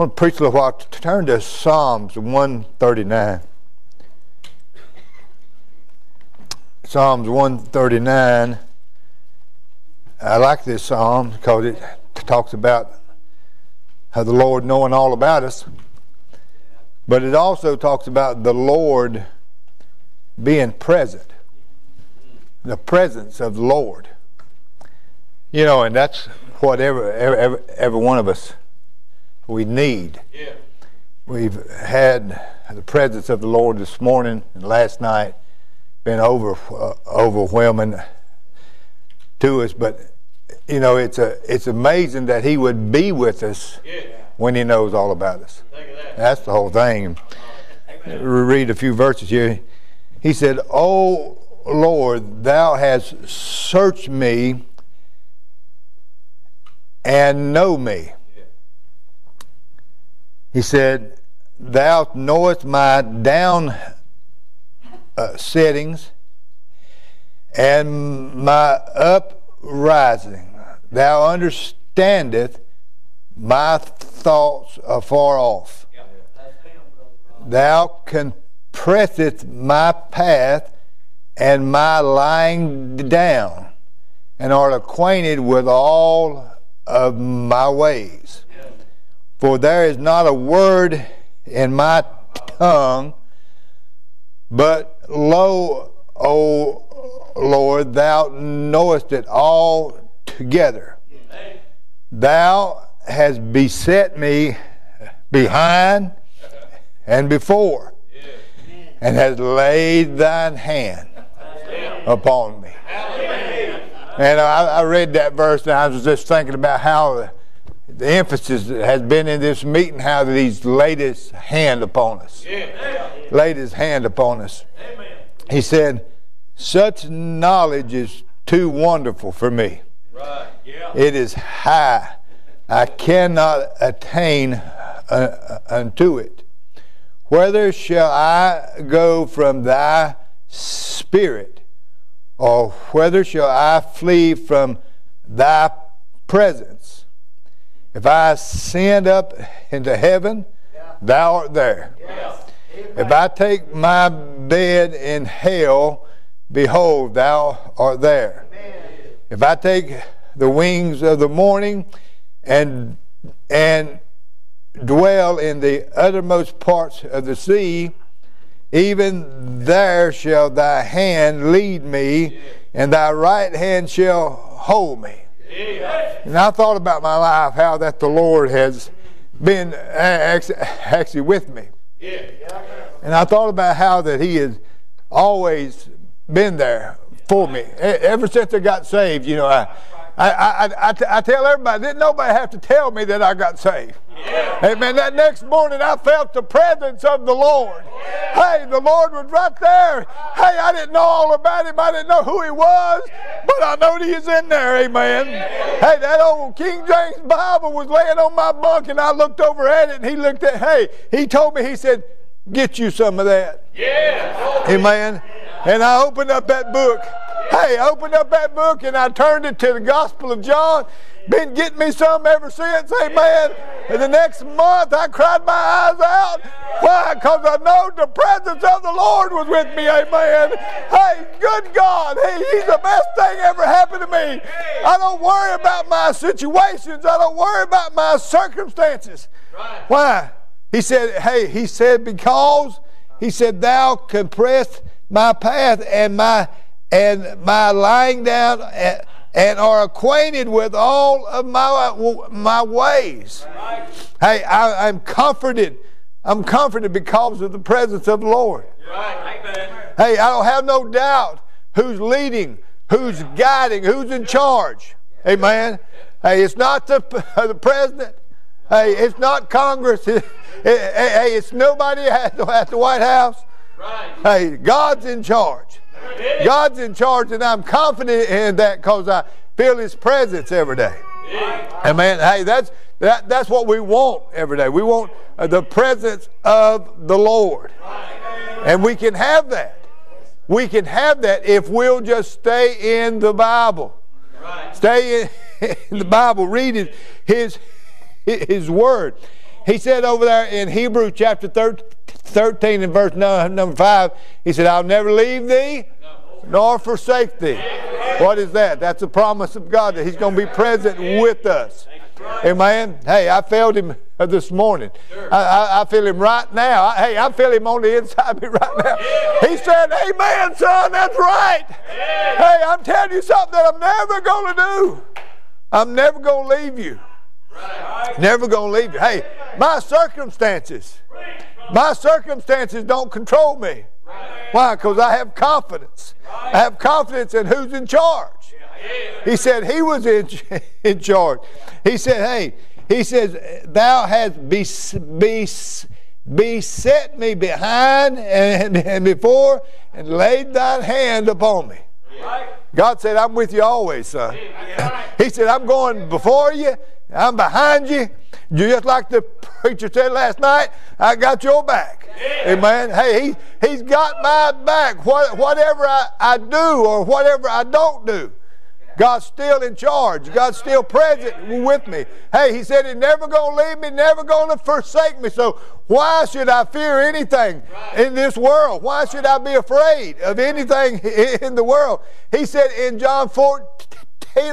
want to preach a little while. Turn to Psalms 139. Psalms 139. I like this psalm because it talks about how the Lord knowing all about us. But it also talks about the Lord being present, the presence of the Lord. You know, and that's what every, every, every one of us we need. Yeah. We've had the presence of the Lord this morning and last night been over uh, overwhelming to us, but you know it's a it's amazing that He would be with us yeah. when He knows all about us. That. That's the whole thing. Amen. Read a few verses here. He said, "Oh Lord, Thou hast searched me and know me." He said, Thou knowest my down uh, settings and my uprising. Thou understandest my thoughts afar off. Thou compressest my path and my lying down, and art acquainted with all of my ways. For there is not a word in my tongue, but lo, O Lord, thou knowest it all together. Thou hast beset me behind and before, and hast laid thine hand upon me. And I, I read that verse and I was just thinking about how the emphasis has been in this meeting how he's laid his hand upon us. Yeah. Laid his hand upon us. Amen. He said, Such knowledge is too wonderful for me. Right. Yeah. It is high. I cannot attain uh, unto it. Whether shall I go from thy spirit, or whether shall I flee from thy presence? If I ascend up into heaven, yeah. thou art there. Yes. If I take my bed in hell, behold, thou art there. Amen. If I take the wings of the morning and and dwell in the uttermost parts of the sea, even there shall thy hand lead me, and thy right hand shall hold me. And I thought about my life, how that the Lord has been actually with me. And I thought about how that He has always been there for me. Ever since I got saved, you know, I, I, I, I, I tell everybody, didn't nobody have to tell me that I got saved. Yeah. Amen. That next morning I felt the presence of the Lord. Yeah. Hey, the Lord was right there. Hey, I didn't know all about him. I didn't know who he was, but I know he is in there. Amen. Hey, that old King James Bible was laying on my bunk and I looked over at it and he looked at, hey, he told me, he said, get you some of that. Yeah. Amen. And I opened up that book. Hey, I opened up that book and I turned it to the Gospel of John. Been getting me some ever since, amen. And the next month I cried my eyes out. Why? Because I know the presence of the Lord was with me, amen. Hey, good God, hey, He's the best thing ever happened to me. I don't worry about my situations, I don't worry about my circumstances. Why? He said, hey, He said, because He said, Thou compressed my path and my and my lying down and, and are acquainted with all of my my ways. Right. Hey, I, am comforted. I'm comforted because of the presence of the Lord. Right. Hey, I don't have no doubt who's leading, who's guiding, who's in charge. Amen. Hey, it's not the, the president. Hey, it's not Congress. Hey, it's nobody at the White House. Right. Hey, God's in charge. God's in charge, and I'm confident in that because I feel His presence every day. Amen. Hey, that's that, that's what we want every day. We want uh, the presence of the Lord, and we can have that. We can have that if we'll just stay in the Bible. Stay in, in the Bible, read His His Word. He said over there in Hebrews chapter 13 and verse number 5, he said, I'll never leave thee nor forsake thee. What is that? That's a promise of God that He's going to be present with us. Amen. Hey, I felt Him this morning. I, I, I, feel Him right now. I, hey, I feel Him on the inside of me right now. He said, Amen, son, that's right. Hey, I'm telling you something that I'm never going to do. I'm never going to leave you. Never going to leave you. Hey, my circumstances, my circumstances don't control me. Why? Because I have confidence. I have confidence in who's in charge. He said he was in, in charge. He said, hey, he says, thou hast be, be, beset me behind and, and before and laid thine hand upon me. God said, I'm with you always, son. He said, I'm going before you, I'm behind you. You Just like the preacher said last night, I got your back. Amen. Hey, he, he's got my back. What, whatever I, I do or whatever I don't do, God's still in charge. God's still present with me. Hey, he said he's never going to leave me, never going to forsake me. So why should I fear anything in this world? Why should I be afraid of anything in the world? He said in John 14,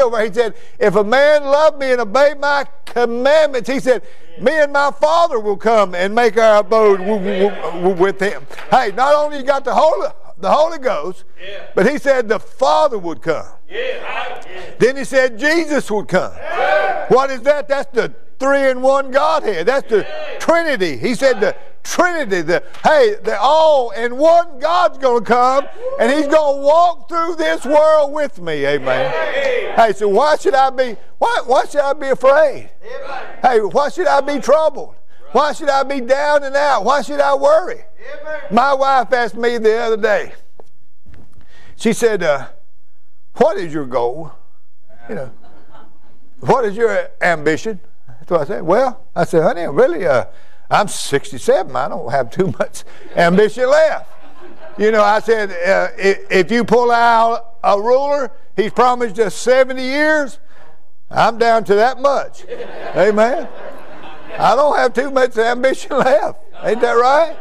over, he said, if a man love me and obey my commandments, he said, me and my Father will come and make our abode with him. Hey, not only you got the Holy, the Holy Ghost, but he said the Father would come. Yeah. Then he said Jesus would come. Yeah. What is that? That's the three in one Godhead. That's the Trinity. He said the Trinity. The hey, the all in one God's going to come, and He's going to walk through this world with me. Amen. Hey, so why should I be? Why why should I be afraid? Hey, why should I be troubled? Why should I be down and out? Why should I worry? My wife asked me the other day. She said, uh, "What is your goal? You know, what is your ambition?" So I said, Well, I said, honey, really, uh, I'm 67. I don't have too much ambition left. You know, I said, uh, if you pull out a ruler, he's promised us 70 years. I'm down to that much. Amen. I don't have too much ambition left. Ain't that right?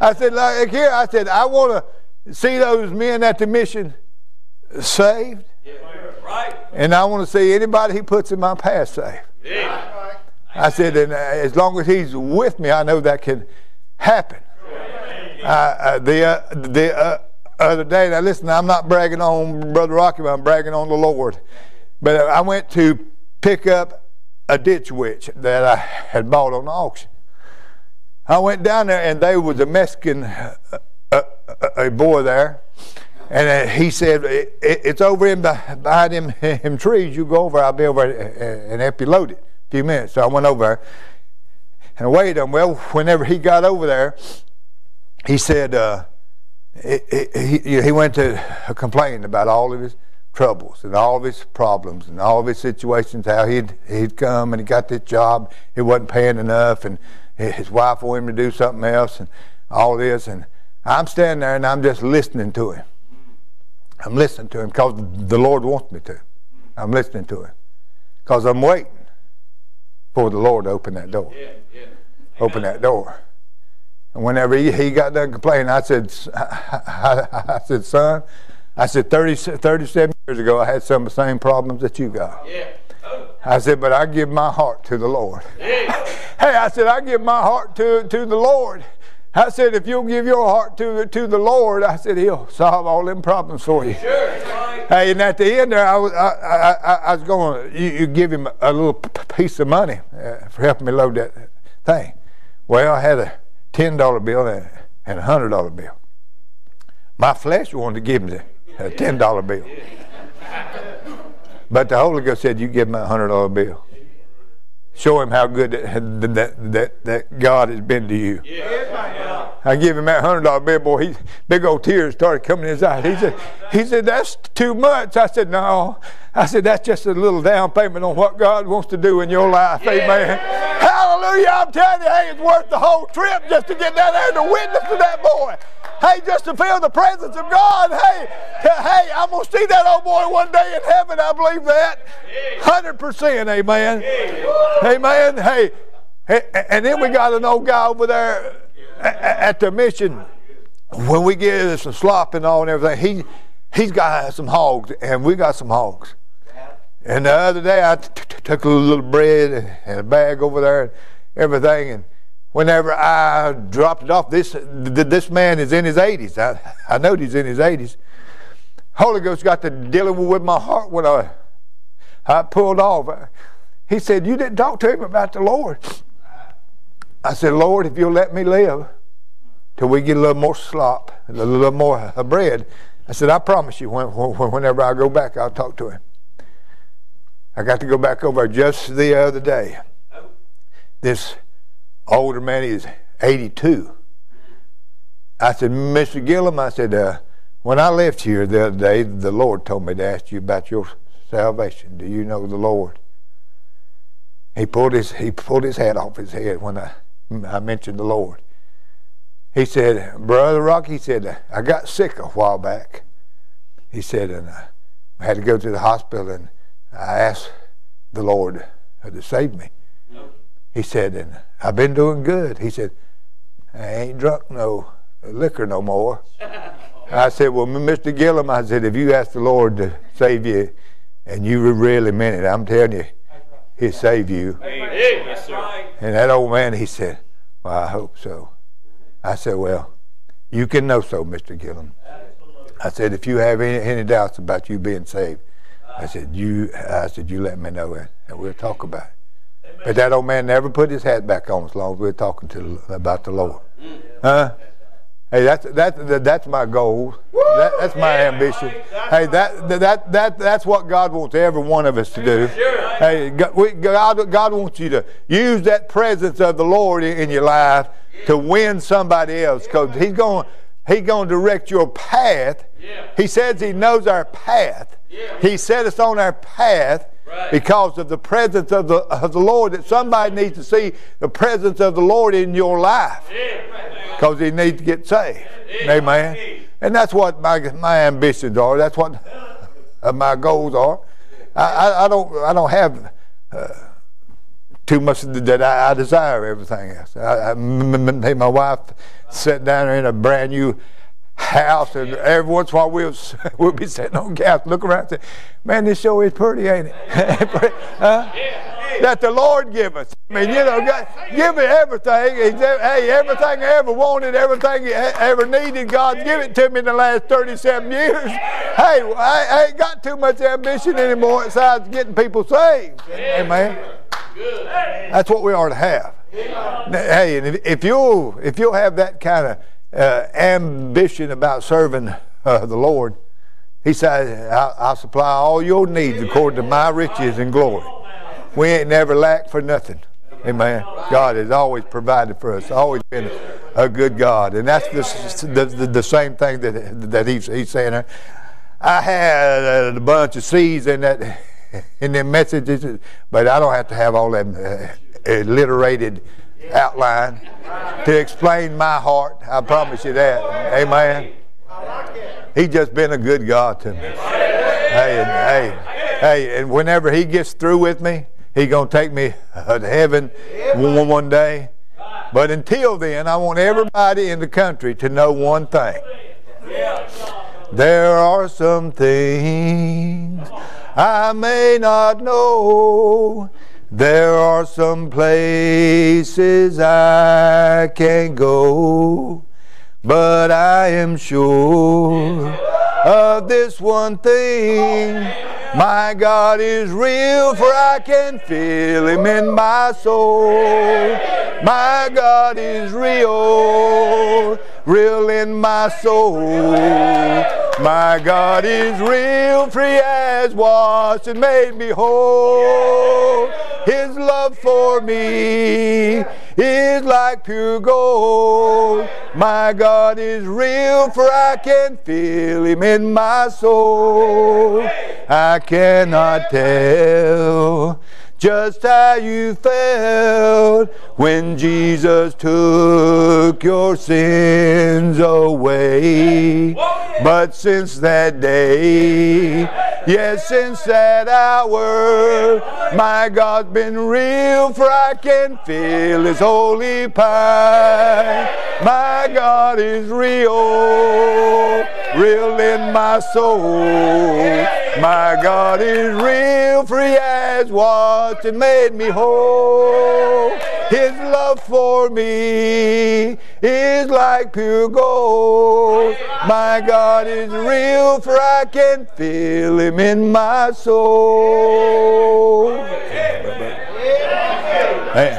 I said, like here, I said, I want to see those men at the mission saved. And I want to see anybody he puts in my path saved. I said, and uh, as long as he's with me, I know that can happen. Uh, uh, the uh, the uh, other day, now listen, I'm not bragging on Brother Rocky, but I'm bragging on the Lord. But I went to pick up a ditch witch that I had bought on the auction. I went down there, and there was a Mexican uh, a boy there, and uh, he said, "It's over in behind them, trees. You go over, I'll be over uh, uh, and help you load it." A few minutes. So I went over and I waited on. Well, whenever he got over there, he said uh, he, he, he went to complain about all of his troubles and all of his problems and all of his situations, how he'd, he'd come and he got this job, he wasn't paying enough, and his wife wanted him to do something else, and all this. And I'm standing there and I'm just listening to him. I'm listening to him because the Lord wants me to. I'm listening to him because I'm waiting for the Lord to open that door. Yeah, yeah. Open that door. And whenever he, he got done complaining, I said, I, I, I said, son, I said, 30, 37 years ago, I had some of the same problems that you got. Yeah. Oh. I said, but I give my heart to the Lord. Hey, I said, I give my heart to, to the Lord. I said, if you'll give your heart to, to the Lord, I said, He'll solve all them problems for you. Sure. Hey, and at the end there, I was, I, I, I was going, you, you give him a little piece of money uh, for helping me load that thing. Well, I had a $10 bill and, and a $100 bill. My flesh wanted to give him a $10 bill. But the Holy Ghost said, you give him a $100 bill show him how good that, that, that, that God has been to you. I give him that hundred dollar bill, boy. He big old tears started coming in his eyes. He said, he said, that's too much. I said, no. I said, that's just a little down payment on what God wants to do in your life. Yeah. Amen. Hallelujah. I'm telling you, hey, it's worth the whole trip just to get down there and to witness to that boy. Hey, just to feel the presence of God. Hey, hey, I'm going to see that old boy one day in heaven. I believe that. 100%. Amen. Amen. Hey, And then we got an old guy over there at the mission. When we get some slop and all and everything, he he's got some hogs, and we got some hogs. And the other day, I took a little bread and a bag over there and everything, and whenever I dropped it off, this this man is in his 80s. I, I know he's in his 80s. Holy Ghost got to dealing with my heart when I I pulled off. He said, "You didn't talk to him about the Lord." I said, "Lord, if you'll let me live till we get a little more slop, a little more uh, bread." I said, "I promise you, when, whenever I go back, I'll talk to him." I got to go back over just the other day. This older man, he's 82. I said, Mr. Gillum, I said, uh, when I left here the other day, the Lord told me to ask you about your salvation. Do you know the Lord? He pulled his he pulled his hat off his head when I I mentioned the Lord. He said, Brother Rock, he said, uh, I got sick a while back. He said, and uh, I had to go to the hospital and I asked the Lord uh, to save me. He said, and I've been doing good. He said, I ain't drunk no liquor no more. I said, well, Mr. Gillum, I said, if you ask the Lord to save you and you really meant it, I'm telling you, he'll save you. And that old man, he said, well, I hope so. I said, well, you can know so, Mr. Gillum. I said, if you have any, any doubts about you being saved, I said, you, I said, you let me know and we'll talk about it. But that old man never put his hat back on as long as we are talking to about the Lord. Huh? Hey, that's that, that's my goal. That, that's my ambition. Hey, that that that that's what God wants every one of us to do. Hey, God, God wants you to use that presence of the Lord in your life to win somebody else, because He's going He's going to direct your path. He says He knows our path. He set us on our path right. because of the presence of the, of the Lord. That somebody needs to see the presence of the Lord in your life because he needs to get saved. Amen. And that's what my, my ambitions are. That's what my goals are. I, I, I don't I don't have uh, too much that I, I, desire everything else. I, I, my wife sat down in a brand new house, and every once in a while we'll, we'll be sitting on gas, look around and say, Man, this show is pretty, ain't it? huh? That the Lord give us. I mean, you know, God, give me everything. Hey, everything I ever wanted, everything I ever needed, God give it to me in the last 37 years. Hey, I ain't got too much ambition anymore besides getting people saved. Amen. That's what we are to have. Hey, and if you'll if you'll have that kind of uh, ambition about serving uh, the Lord, He said, I'll, supply all your needs according to my riches and glory. We ain't never lacked for nothing. Amen. God has always provided for us, always been a good God. And that's the, the, the, the same thing that, that he's, he's saying. I had a bunch of C's in that in them messages, but I don't have to have all them uh, alliterated outline to explain my heart. I promise you that. Amen. He's just been a good God to me. Hey, and, hey, hey, and whenever he gets through with me, he's going to take me to heaven one, one day. But until then, I want everybody in the country to know one thing. There are some things I may not know there are some places I can't go, but I am sure of this one thing. My God is real, for I can feel Him in my soul. My God is real, real in my soul. My God is real, free as washed and made me whole. His love for me is like pure gold. My God is real, for I can feel Him in my soul. I cannot tell just how you felt when Jesus took your sins away. But since that day, yes, since that hour, my God's been real, for I can feel His holy power. My God is real, real in my soul. My God is real, free as washed and made me whole. His love for me is like pure gold. My God is real, for I can feel Him in my soul.